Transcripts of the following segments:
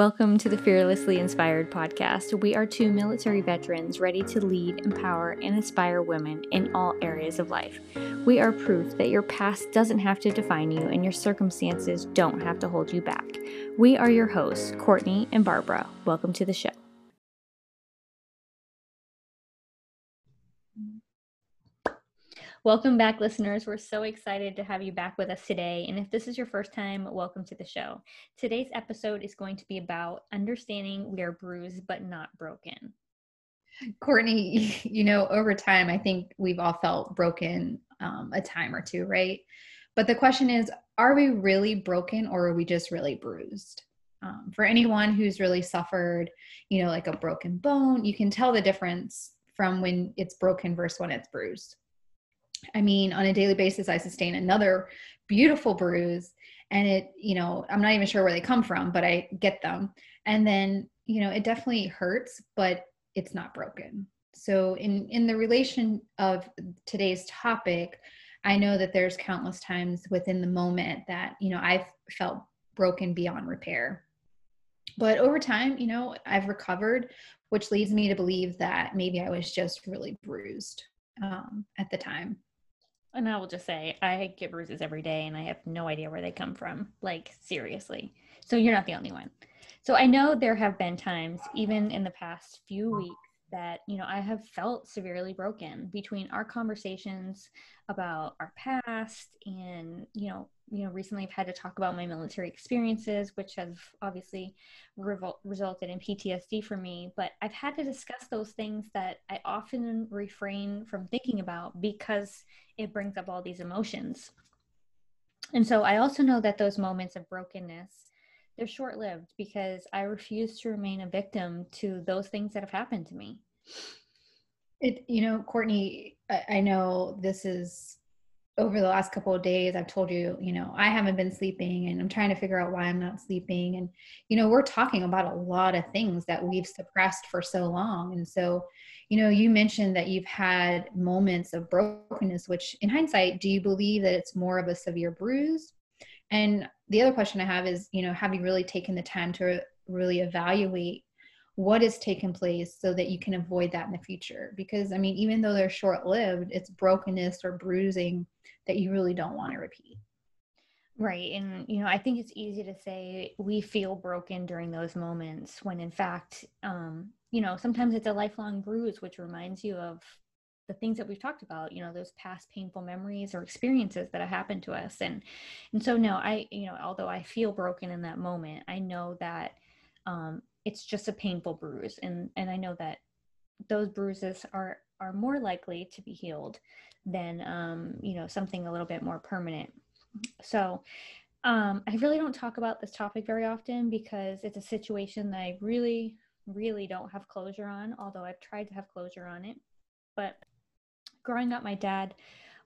Welcome to the Fearlessly Inspired podcast. We are two military veterans ready to lead, empower, and inspire women in all areas of life. We are proof that your past doesn't have to define you and your circumstances don't have to hold you back. We are your hosts, Courtney and Barbara. Welcome to the show. Welcome back, listeners. We're so excited to have you back with us today. And if this is your first time, welcome to the show. Today's episode is going to be about understanding we are bruised but not broken. Courtney, you know, over time, I think we've all felt broken um, a time or two, right? But the question is are we really broken or are we just really bruised? Um, for anyone who's really suffered, you know, like a broken bone, you can tell the difference from when it's broken versus when it's bruised. I mean, on a daily basis, I sustain another beautiful bruise. And it, you know, I'm not even sure where they come from, but I get them. And then, you know, it definitely hurts, but it's not broken. So in in the relation of today's topic, I know that there's countless times within the moment that, you know, I've felt broken beyond repair. But over time, you know, I've recovered, which leads me to believe that maybe I was just really bruised um, at the time. And I will just say, I get bruises every day and I have no idea where they come from. Like, seriously. So you're not the only one. So I know there have been times, even in the past few weeks, that you know i have felt severely broken between our conversations about our past and you know you know recently i've had to talk about my military experiences which have obviously revol- resulted in ptsd for me. But i've had to discuss those things that i often refrain from thinking about because it brings up all these emotions. And so i also know that those moments of brokenness they're short lived because I refuse to remain a victim to those things that have happened to me. It, you know, Courtney, I, I know this is over the last couple of days i've told you you know i haven't been sleeping and i'm trying to figure out why i'm not sleeping. And you know we're talking about a lot of things that we've suppressed for so long. And so you know you mentioned that you've had moments of brokenness which in hindsight do you believe that it's more of a severe bruise and the other question I have is, you know, have you really taken the time to really evaluate what has taken place so that you can avoid that in the future? Because I mean, even though they're short lived, it's brokenness or bruising that you really don't want to repeat. Right. And, you know, I think it's easy to say we feel broken during those moments when, in fact, um, you know, sometimes it's a lifelong bruise, which reminds you of the things that we've talked about you know those past painful memories or experiences that have happened to us. And and so no i you know although i feel broken in that moment i know that um it's just a painful bruise. And and i know that those bruises are are more likely to be healed than um you know something a little bit more permanent. So um i really don't talk about this topic very often because it's a situation that i really really don't have closure on although i've tried to have closure on it. But growing up, my dad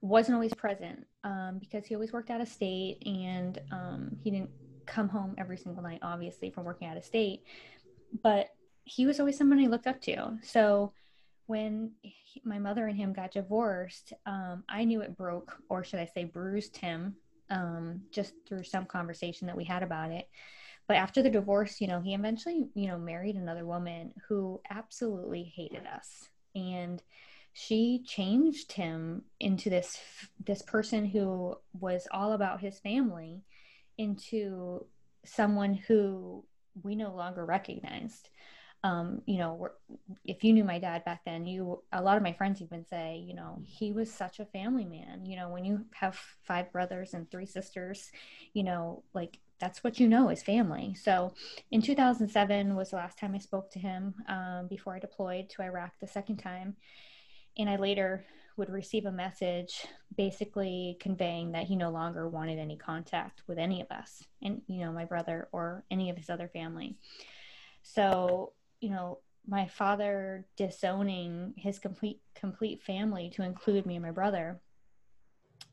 wasn't always present um, because he always worked out of state and um, he didn't come home every single night, obviously, from working out of state. But he was always someone I looked up to. So when he, my mother and him got divorced, um, I knew it broke, or should I say, bruised him, um, just through some conversation that we had about it. But after the divorce, you know, he eventually, you know, married another woman who absolutely hated us. And she changed him into this this person who was all about his family into someone who we no longer recognized. Um, you know if you knew my dad back then you a lot of my friends even say you know he was such a family man. You know when you have five brothers and three sisters you know like that's what you know is family. So in 2007 was the last time i spoke to him um, before i deployed to iraq the second time and I later would receive a message basically conveying that he no longer wanted any contact with any of us and you know my brother or any of his other family. So you know my father disowning his complete complete family to include me and my brother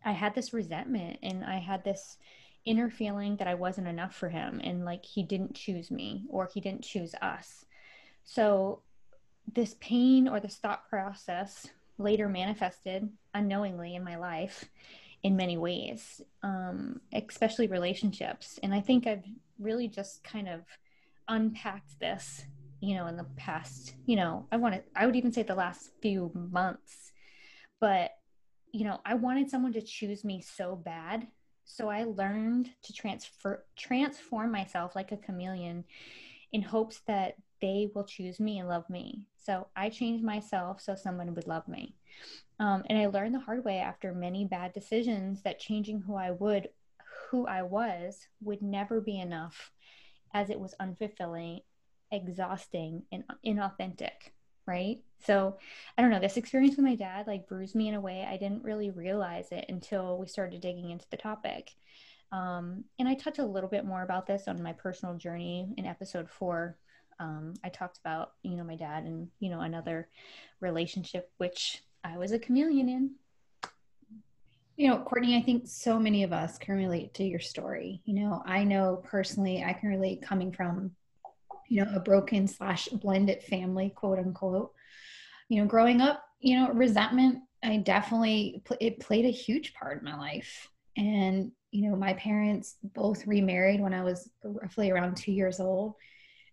i had this resentment and i had this inner feeling that i wasn't enough for him and like he didn't choose me or he didn't choose us. So this pain or this thought process later manifested unknowingly in my life in many ways, um, especially relationships. And I think I've really just kind of unpacked this, you know, in the past, you know, I want to, I would even say the last few months, but, you know, I wanted someone to choose me so bad. So I learned to transfer, transform myself like a chameleon in hopes that they will choose me and love me. So I changed myself so someone would love me. Um, and I learned the hard way after many bad decisions that changing who I would, who I was, would never be enough, as it was unfulfilling, exhausting, and inauthentic. Right. So I don't know. This experience with my dad like bruised me in a way I didn't really realize it until we started digging into the topic. Um, and I touch a little bit more about this on my personal journey in episode four um, I talked about, you know, my dad and, you know, another relationship, which I was a chameleon in. You know, Courtney, I think so many of us can relate to your story. You know, I know personally, I can relate coming from, you know, a broken slash blended family, quote unquote. You know, growing up, you know, resentment, I definitely, it played a huge part in my life. And, you know, my parents both remarried when I was roughly around two years old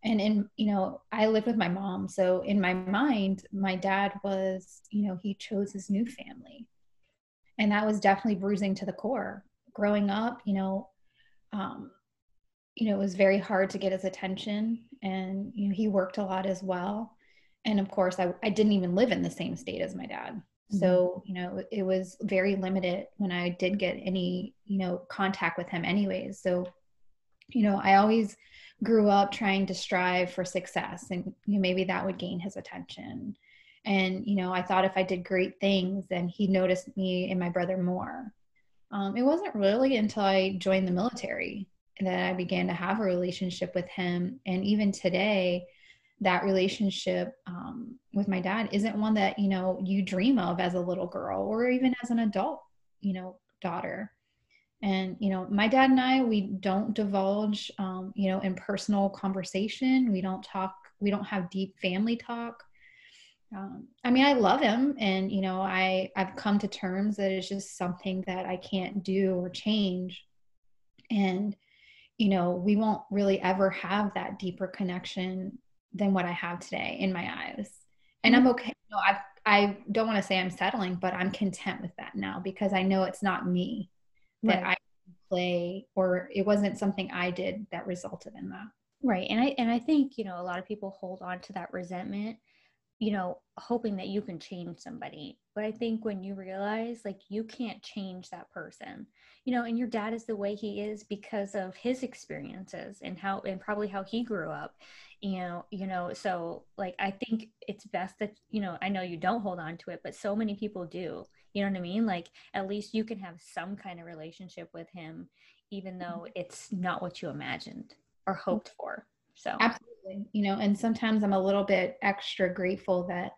and in you know i lived with my mom. So in my mind my dad was you know he chose his new family. And that was definitely bruising to the core. Growing up you know um you know it was very hard to get his attention. And you know he worked a lot as well. And of course i, I didn't even live in the same state as my dad. Mm-hmm. so you know it was very limited when i did get any you know contact with him anyways. So you know i always grew up trying to strive for success and you know, maybe that would gain his attention. And you know i thought if i did great things then he noticed me and my brother more. Um, it wasn't really until i joined the military that i began to have a relationship with him. And even today that relationship um, with my dad isn't one that you know you dream of as a little girl or even as an adult you know daughter and you know my dad and i we don't divulge um, you know in personal conversation. We don't talk we don't have deep family talk. Um, i mean i love him and you know i i've come to terms that it's just something that i can't do or change. And you know we won't really ever have that deeper connection than what i have today in my eyes. And i'm mm-hmm. okay. You know, i i don't want to say i'm settling but i'm content with that now because i know it's not me that right. I play or it wasn't something I did that resulted in that. Right. And I and I think, you know, a lot of people hold on to that resentment, you know, hoping that you can change somebody. But I think when you realize like you can't change that person, you know, and your dad is the way he is because of his experiences and how and probably how he grew up. You know, you know, so like I think it's best that, you know, I know you don't hold on to it, but so many people do you know what I mean? Like at least you can have some kind of relationship with him, even though mm-hmm. it's not what you imagined or hoped for. So absolutely, you know, and sometimes I'm a little bit extra grateful that,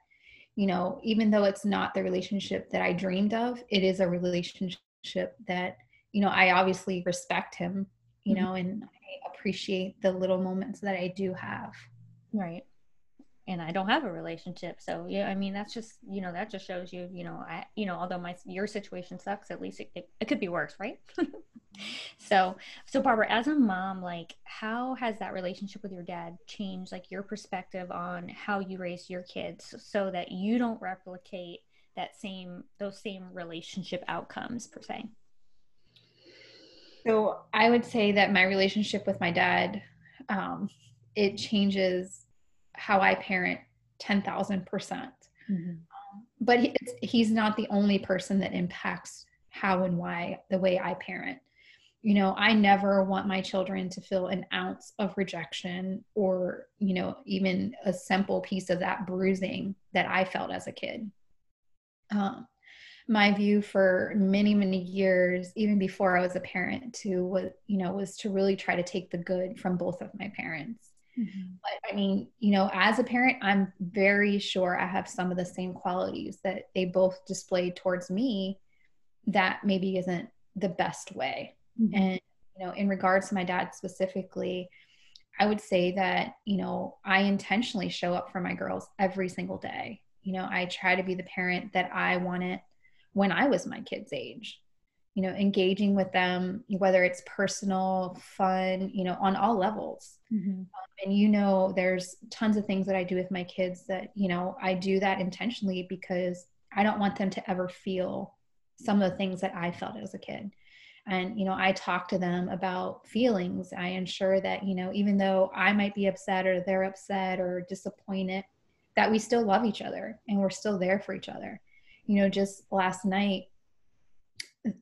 you know, even though it's not the relationship that I dreamed of, it is a relationship that, you know, I obviously respect him, you mm-hmm. know, and I appreciate the little moments that I do have. Right and I don't have a relationship. So yeah, I mean that's just you know that just shows you you know I you know although my your situation sucks, at least it, it, it could be worse, right? so so Barbara, as a mom, like how has that relationship with your dad changed like your perspective on how you raise your kids so that you don't replicate that same those same relationship outcomes per se? So I would say that my relationship with my dad, um, it changes how I parent 10,000%. percent mm-hmm. um, but he, he's not the only person that impacts how and why the way I parent. You know, I never want my children to feel an ounce of rejection or, you know, even a simple piece of that bruising that I felt as a kid. Um, my view for many many years even before i was a parent to was you know was to really try to take the good from both of my parents Mm-hmm. But I mean, you know, as a parent, I'm very sure I have some of the same qualities that they both displayed towards me that maybe isn't the best way. Mm-hmm. And, you know, in regards to my dad specifically, I would say that, you know, I intentionally show up for my girls every single day. You know, I try to be the parent that I wanted when I was my kid's age. you know engaging with them whether it's personal fun you know on all levels mm-hmm. um, and you know there's tons of things that i do with my kids that you know i do that intentionally because i don't want them to ever feel some of the things that i felt as a kid and you know i talk to them about feelings. I ensure that you know even though i might be upset or they're upset or disappointed that we still love each other and we're still there for each other. You know just last night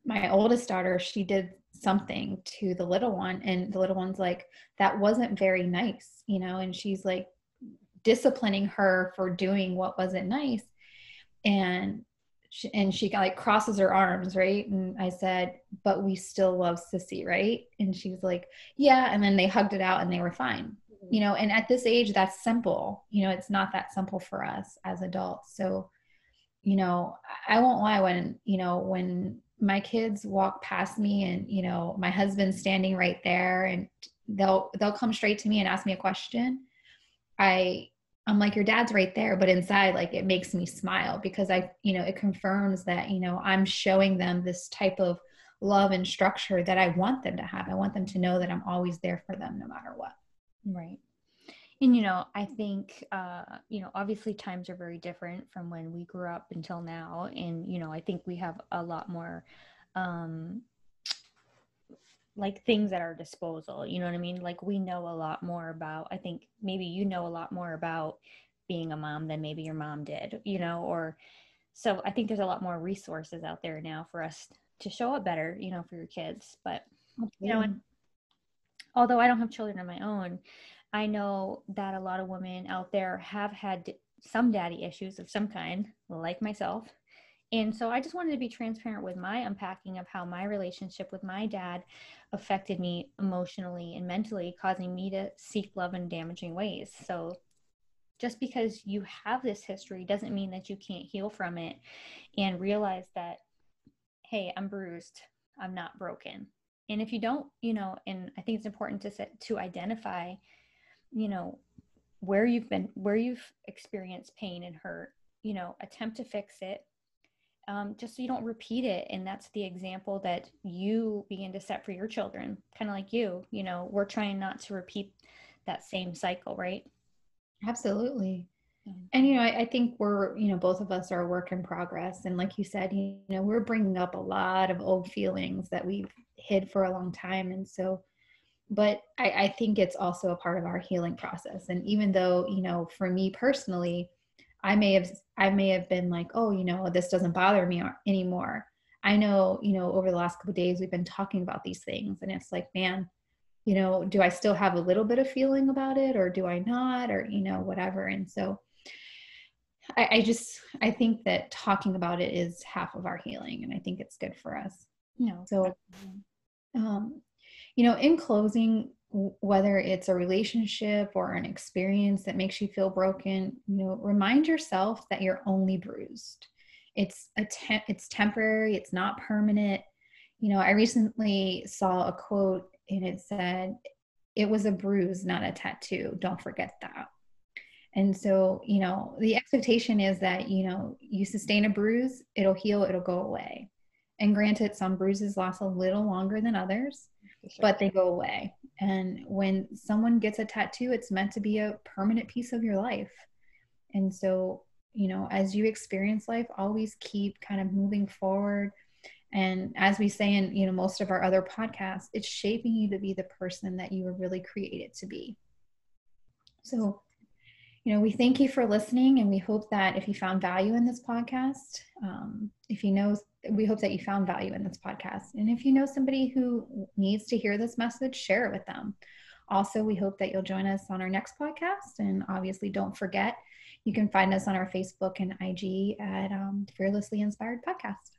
my oldest daughter she did something to the little one and the little one's like that wasn't very nice you know and she's like disciplining her for doing what wasn't nice. And she, and she like crosses her arms right? And i said but we still love sissy right? And she's like yeah and then they hugged it out and they were fine. Mm-hmm. you know and at this age that's simple. You know it's not that simple for us as adults. So you know i won't lie when you know when my kids walk past me and you know my husband's standing right there and they'll they'll come straight to me and ask me a question i i'm like your dad's right there but inside like it makes me smile because i you know it confirms that you know i'm showing them this type of love and structure that i want them to have. I want them to know that i'm always there for them no matter what. Right. And you know i think uh you know obviously times are very different from when we grew up until now. And you know i think we have a lot more um like things at our disposal you know what i mean like we know a lot more about i think maybe you know a lot more about being a mom than maybe your mom did you know or so i think there's a lot more resources out there now for us to show up better you know for your kids but you know and although i don't have children of my own I know that a lot of women out there have had some daddy issues of some kind, like myself. And so I just wanted to be transparent with my unpacking of how my relationship with my dad affected me emotionally and mentally, causing me to seek love in damaging ways. So just because you have this history doesn't mean that you can't heal from it and realize that, hey, I'm bruised, I'm not broken. And if you don't, you know, and I think it's important to set, to identify you know where you've been where you've experienced pain and hurt you know attempt to fix it um, just so you don't repeat it and that's the example that you begin to set for your children kind of like you you know we're trying not to repeat that same cycle right? Absolutely. And you know I, I, think we're you know both of us are a work in progress and like you said you know we're bringing up a lot of old feelings that we've hid for a long time and so but I, I think it's also a part of our healing process and even though you know for me personally i may have i may have been like oh you know this doesn't bother me anymore. I know you know over the last couple days we've been talking about these things and it's like man you know do i still have a little bit of feeling about it or do i not or you know whatever? And so I, I just i think that talking about it is half of our healing and i think it's good for us you know so um you know, in closing, whether it's a relationship or an experience that makes you feel broken, you know, remind yourself that you're only bruised. It's a it's temporary, it's not permanent. You know, I recently saw a quote and it said, "It was a bruise, not a tattoo. Don't forget that." And so, you know, the expectation is that, you know, you sustain a bruise, it'll heal, it'll go away. And granted, some bruises last a little longer than others sure. but they go away. And when someone gets a tattoo, it's meant to be a permanent piece of your life. And so, you know, as you experience life, always keep kind of moving forward. And as we say in, you know, most of our other podcasts, it's shaping you to be the person that you were really created to be. So, you know, we thank you for listening, and we hope that if you found value in this podcast, um, if you know we hope that you found value in this podcast. And if you know somebody who needs to hear this message, share it with them. Also, we hope that you'll join us on our next podcast. And obviously, don't forget, you can find us on our Facebook and IG at um, Fearlessly Inspired Podcast.